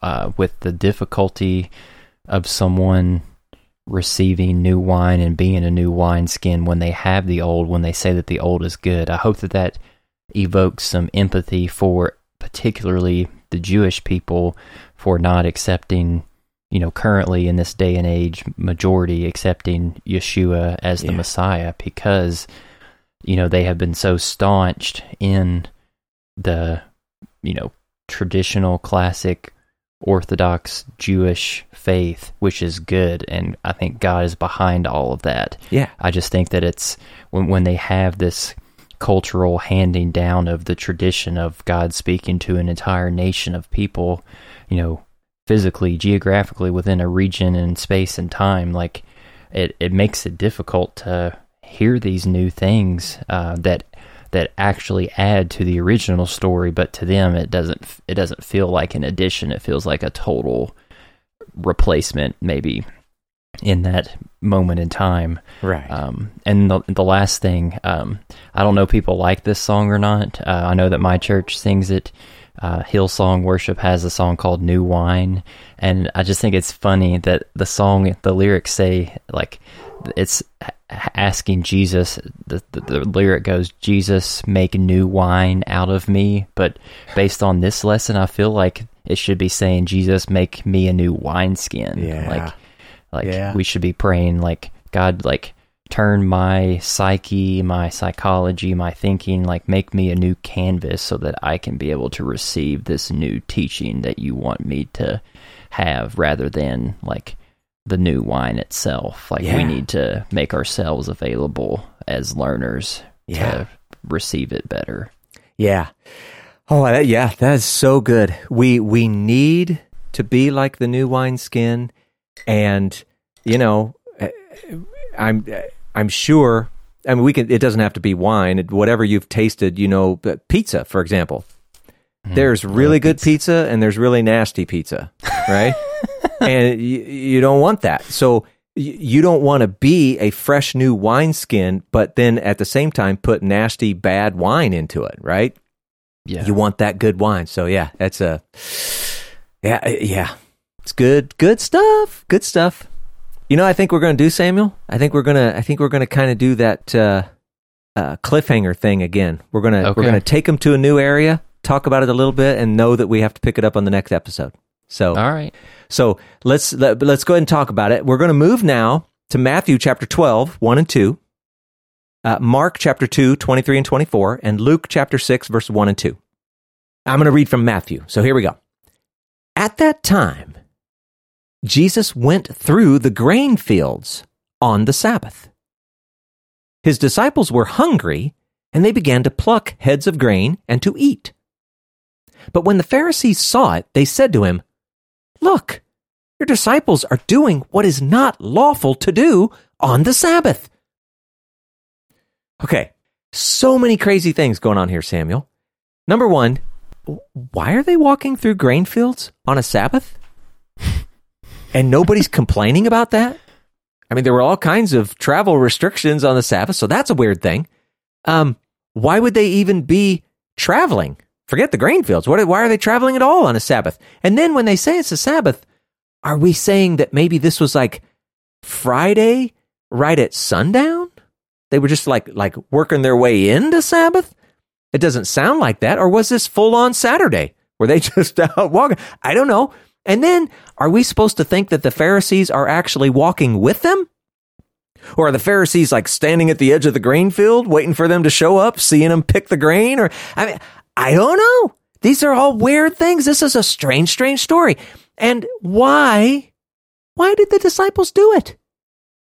Speaker 2: uh, with the difficulty of someone receiving new wine and being a new wineskin when they have the old, when they say that the old is good. I hope that that evokes some empathy for particularly the Jewish people for not accepting, you know, currently in this day and age, majority accepting Yeshua as the
Speaker 1: Yeah.
Speaker 2: Messiah because, you know, they have been so staunched in the, you know, traditional classic Orthodox Jewish faith, which is good. And I think God is behind all of that.
Speaker 1: Yeah.
Speaker 2: I just think that it's when when they have this cultural handing down of the tradition of God speaking to an entire nation of people, you know, physically, geographically within a region and space and time, like it, it makes it difficult to hear these new things uh, that that actually add to the original story, but to them it doesn't it doesn't feel like an addition. It feels like a total replacement, maybe in that moment in time.
Speaker 1: Right.
Speaker 2: Um, and the, the last thing, um, I don't know if people like this song or not. Uh, I know that my church sings it. Uh, Hillsong Worship has a song called New Wine. And I just think it's funny that the song, the lyrics say, like, it's asking Jesus, the, the, the lyric goes, Jesus, make new wine out of me. But based on this lesson, I feel like it should be saying, Jesus, make me a new wineskin.
Speaker 1: Yeah.
Speaker 2: Like, like
Speaker 1: Yeah.
Speaker 2: we should be praying like God like turn my psyche, my psychology, my thinking like make me a new canvas so that I can be able to receive this new teaching that you want me to have rather than like the new wine itself. Like
Speaker 1: Yeah.
Speaker 2: we need to make ourselves available as learners
Speaker 1: Yeah.
Speaker 2: to receive it better.
Speaker 1: Yeah. Oh, that, yeah, that is so good. We we need to be like the new wineskin, and you know, eh, I'm I'm sure. I mean, we can. It doesn't have to be wine. It- Whatever you've tasted, you know, but pizza, for example. There's really good pizza and there's really nasty pizza, right? <laughs> and you, you don't want that. So you don't want to be a fresh new wineskin, but then at the same time put nasty bad wine into it, right?
Speaker 2: Yeah.
Speaker 1: You want that good wine. So yeah, that's a yeah, uh, yeah. It's good good stuff. Good stuff. You know, I think we're going to do Samuel. I think we're going to I think we're going to kind of do that uh, uh, cliffhanger thing again. We're going to
Speaker 2: Okay.
Speaker 1: we're to take them to a new area, talk about it a little bit and know that we have to pick it up on the next episode. So
Speaker 2: All right.
Speaker 1: so let's let, let's go ahead and talk about it. We're going to move now to Matthew chapter 12, 1 and 2, uh, Mark chapter 2, 23 and 24, and Luke chapter 6, verse 1 and 2. I'm going to read from Matthew. So here we go. At that time, Jesus went through the grain fields on the Sabbath. His disciples were hungry, and they began to pluck heads of grain and to eat. But when the Pharisees saw it, they said to him, Look, your disciples are doing what is not lawful to do on the Sabbath. Okay, so many crazy things going on here, Samuel. Number one, why are they walking through grain fields on a Sabbath? And nobody's complaining about that? I mean, there were all kinds of travel restrictions on the Sabbath, so that's a weird thing. Um, why would they even be traveling? Forget the grain fields. What, why are they traveling at all on a Sabbath? And then when they say it's a Sabbath, are we saying that maybe this was like Friday right at sundown? They were just like like working their way into Sabbath? It doesn't sound like that. Or was this full on Saturday? Were they <laughs> just out walking? I don't know. And then are we supposed to think that the Pharisees are actually walking with them? Or are the Pharisees like standing at the edge of the grain field waiting for them to show up, seeing them pick the grain? Or I mean, I don't know. These are all weird things. This is a strange, strange story. And why? Why did the disciples do it?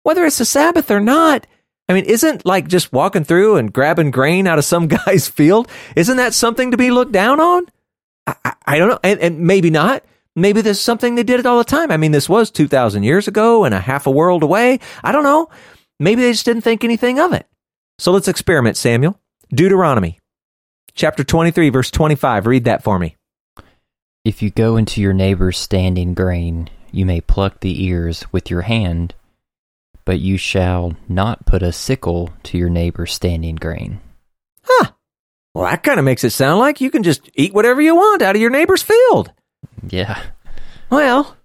Speaker 1: Whether it's a Sabbath or not, I mean, isn't like just walking through and grabbing grain out of some <laughs> guy's field, isn't that something to be looked down on? I, I, I don't know. And, and maybe not. Maybe this is something they did it all the time. I mean, this was 2,000 years ago and a half a world away. I don't know. Maybe they just didn't think anything of it. So let's experiment, Samuel. Deuteronomy chapter 23, verse 25. Read that for me.
Speaker 2: If you go into your neighbor's standing grain, you may pluck the ears with your hand, but you shall not put a sickle to your neighbor's standing grain.
Speaker 1: Huh. Well, that kind of makes it sound like you can just eat whatever you want out of your neighbor's field.
Speaker 2: Yeah.
Speaker 1: Well,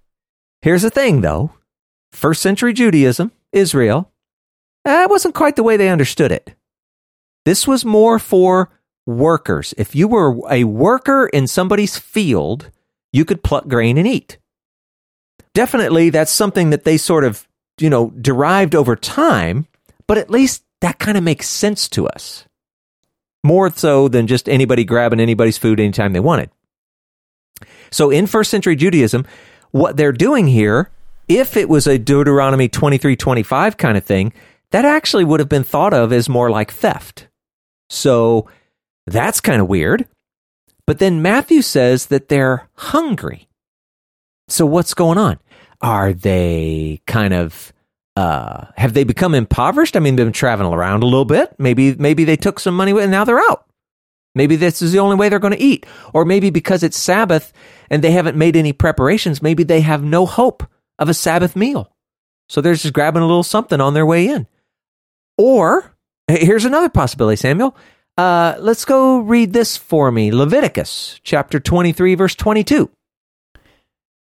Speaker 1: here's the thing, though. First century Judaism, Israel, that wasn't quite the way they understood it. This was more for workers. If you were a worker in somebody's field, you could pluck grain and eat. Definitely, that's something that they sort of, you know, derived over time, but at least that kind of makes sense to us. More so than just anybody grabbing anybody's food anytime they wanted. So in first century Judaism, what they're doing here, if it was a Deuteronomy 23 25 kind of thing, that actually would have been thought of as more like theft. So that's kind of weird. But then Matthew says that they're hungry. So what's going on? Are they kind of uh have they become impoverished? I mean, they've been traveling around a little bit. Maybe maybe they took some money and now they're out. Maybe this is the only way they're going to eat. Or maybe because it's Sabbath and they haven't made any preparations, maybe they have no hope of a Sabbath meal. So they're just grabbing a little something on their way in. Or here's another possibility, Samuel. Uh, let's go read this for me Leviticus chapter 23, verse 22.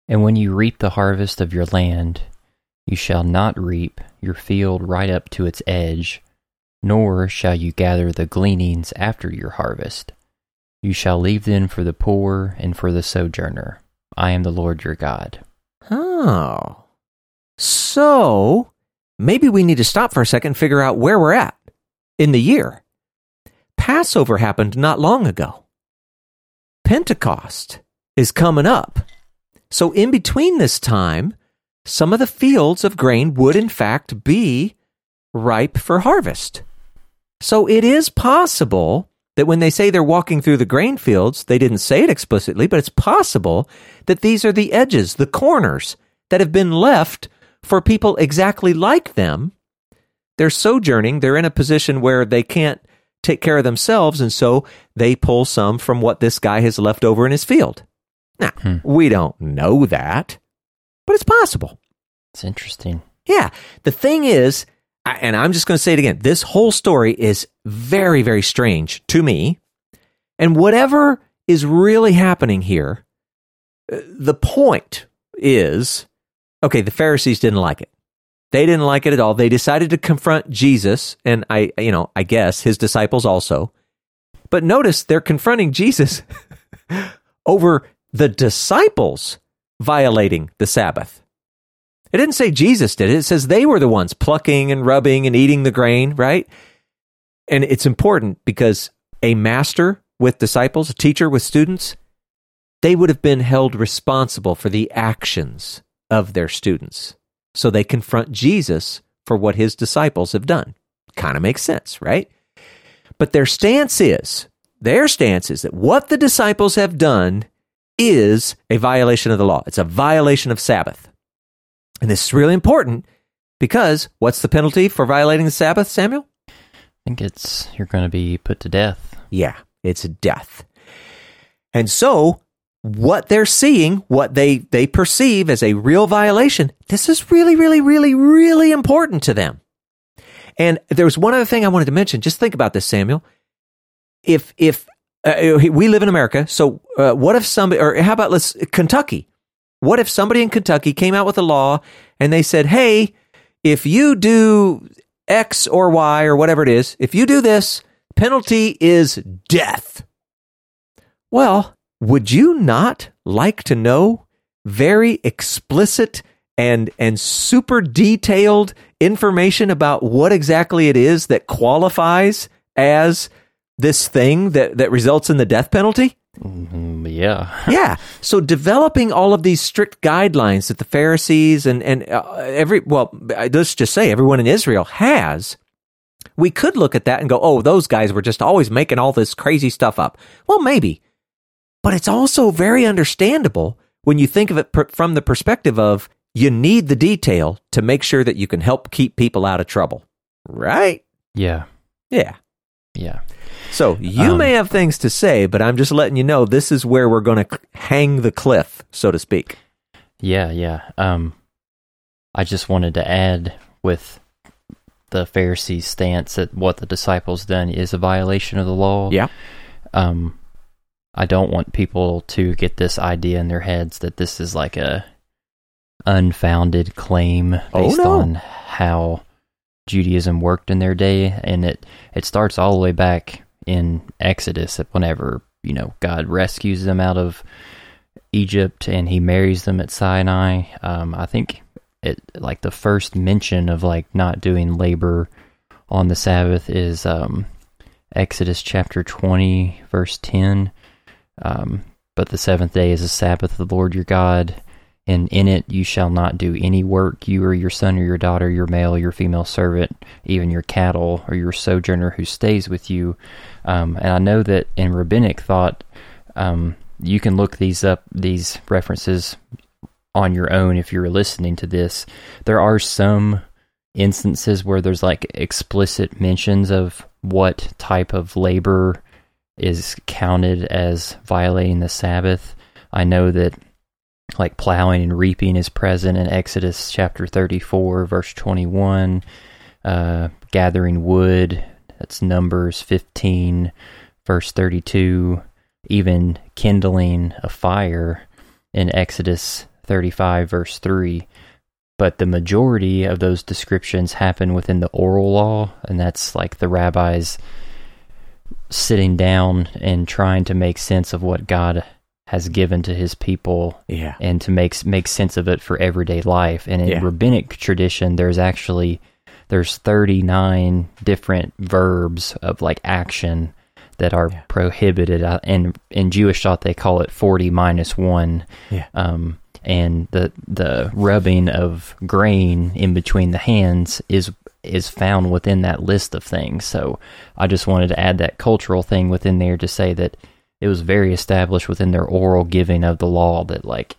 Speaker 2: And when you reap the harvest of your land, you shall not reap your field right up to its edge, nor shall you gather the gleanings after your harvest. You shall leave them for the poor and for the sojourner. I am the Lord your God.
Speaker 1: Oh. So maybe we need to stop for a second and figure out where we're at in the year. Passover happened not long ago. Pentecost is coming up. So, in between this time, some of the fields of grain would in fact be ripe for harvest. So, it is possible that when they say they're walking through the grain fields, they didn't say it explicitly, but it's possible that these are the edges, the corners that have been left for people exactly like them. They're sojourning, they're in a position where they can't take care of themselves, and so they pull some from what this guy has left over in his field. Now,
Speaker 2: Hmm.
Speaker 1: we don't know that, but it's possible.
Speaker 2: It's interesting.
Speaker 1: Yeah. The thing is, I- and I'm just going to say it again this whole story is very, very strange to me. And whatever is really happening here, uh, the point is okay, the Pharisees didn't like it. They didn't like it at all. They decided to confront Jesus and I you know, I guess his disciples also. But notice they're confronting Jesus <laughs> over the disciples violating the Sabbath. It didn't say Jesus did it. It says they were the ones plucking and rubbing and eating the grain, right? And it's important because a master with disciples, a teacher with students, they would have been held responsible for the actions of their students. So they confront Jesus for what his disciples have done. Kind of makes sense, right? But their stance is, their stance is that what the disciples have done is a violation of the law. It's a violation of Sabbath. And this is really important because what's the penalty for violating the Sabbath, Samuel?
Speaker 2: I think it's you're going to be put to death.
Speaker 1: Yeah, it's death. And so what they're seeing, what they, they perceive as a real violation, this is really, really, really, really important to them. And there was one other thing I wanted to mention. Just think about this, Samuel. If if uh, we live in America, so uh, what if somebody, or how about let's Kentucky? What if somebody in Kentucky came out with a law and they said, "Hey, if you do X or Y or whatever it is, if you do this, penalty is death." Well, would you not like to know very explicit and and super detailed information about what exactly it is that qualifies as this thing that, that results in the death penalty?
Speaker 2: Mm, yeah. <laughs>
Speaker 1: yeah. So developing all of these strict guidelines that the Pharisees and, and uh, every, well, let's just say everyone in Israel has, we could look at that and go, oh, those guys were just always making all this crazy stuff up. Well, maybe. But it's also very understandable when you think of it per- from the perspective of you need the detail to make sure that you can help keep people out of trouble. Right?
Speaker 2: Yeah.
Speaker 1: Yeah.
Speaker 2: Yeah.
Speaker 1: So you um, may have things to say, but I'm just letting you know this is where we're going to hang the cliff, so to speak.
Speaker 2: Yeah, yeah. Um, I just wanted to add with the Pharisees' stance that what the disciples done is a violation of the law.
Speaker 1: Yeah.
Speaker 2: Um, I don't want people to get this idea in their heads that this is like a unfounded claim
Speaker 1: oh,
Speaker 2: based
Speaker 1: oh, no.
Speaker 2: on how Judaism worked in their day, and it it starts all the way back in Exodus. Whenever you know God rescues them out of Egypt and He marries them at Sinai, um, I think it like the first mention of like not doing labor on the Sabbath is um, Exodus chapter twenty, verse ten. Um, but the seventh day is a Sabbath of the Lord your God and in it you shall not do any work, you or your son or your daughter, your male, your female servant, even your cattle or your sojourner who stays with you. Um, and I know that in rabbinic thought, um, you can look these up, these references on your own if you're listening to this. There are some instances where there's like explicit mentions of what type of labor is counted as violating the Sabbath. I know that like plowing and reaping is present in Exodus chapter 34, verse 21. Uh, gathering wood, that's Numbers 15, verse 32. Even kindling a fire in Exodus 35, verse 3. But the majority of those descriptions happen within the oral law, and that's like the rabbis sitting down and trying to make sense of what God has given to his people
Speaker 1: yeah.
Speaker 2: and to make make sense of it for everyday life. And in yeah. rabbinic tradition there's actually there's 39 different verbs of like action that are yeah. prohibited uh, and in Jewish thought they call it 40 minus 1.
Speaker 1: Yeah.
Speaker 2: Um and the the rubbing of grain in between the hands is is found within that list of things. So I just wanted to add that cultural thing within there to say that it was very established within their oral giving of the law that like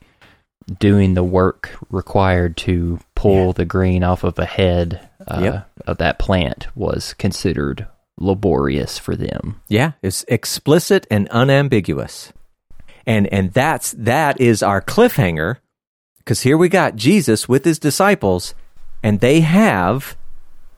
Speaker 2: doing the work required to pull yeah. the grain off of a head uh, yep. of that plant was considered laborious for them.
Speaker 1: Yeah, it's explicit and unambiguous. And and that's that is our cliffhanger because here we got Jesus with his disciples and they have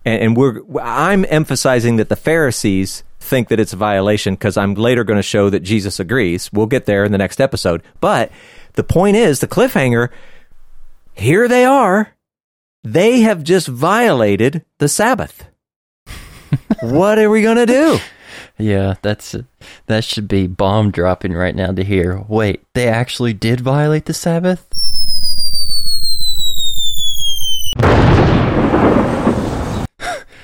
Speaker 1: and, and we're I'm emphasizing that the Pharisees think that it's a violation because I'm later going to show that Jesus agrees. We'll get there in the next episode. But the point is, the cliffhanger, here they are. They have just violated the Sabbath. <laughs> what are we going to do?
Speaker 2: Yeah, that's that should be bomb dropping right now to hear. Wait, they actually did violate the Sabbath?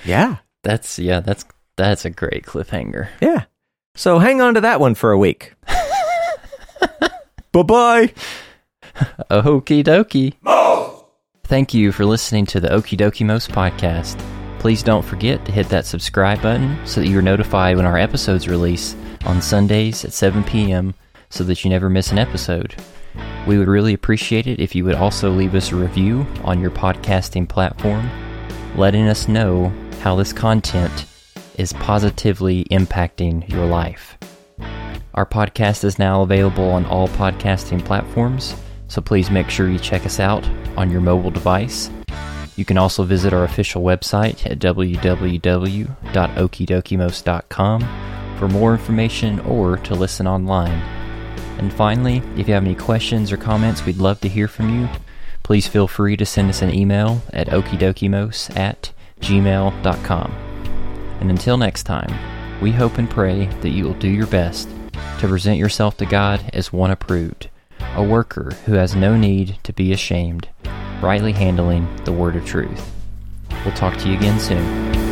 Speaker 1: Yeah. <laughs>
Speaker 2: That's yeah, that's that's a great cliffhanger.
Speaker 1: Yeah. So hang on to that one for a week. <laughs> bye bye. <laughs>
Speaker 2: Okie dokie. Thank you for listening to the Okie Dokie Most podcast. Please don't forget to hit that subscribe button so that you're notified when our episodes release on Sundays at 7 p.m. so that you never miss an episode. We would really appreciate it if you would also leave us a review on your podcasting platform, letting us know how this content is positively impacting your life. Our podcast is now available on all podcasting platforms, so please make sure you check us out on your mobile device. You can also visit our official website at www.okidokimos.com for more information or to listen online. And finally, if you have any questions or comments, we'd love to hear from you. Please feel free to send us an email at okidokimos at gmail.com. And until next time, we hope and pray that you will do your best to present yourself to God as one approved, a worker who has no need to be ashamed, rightly handling the word of truth. We'll talk to you again soon.